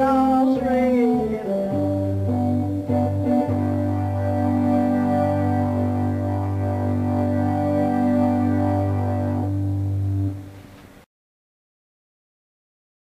down.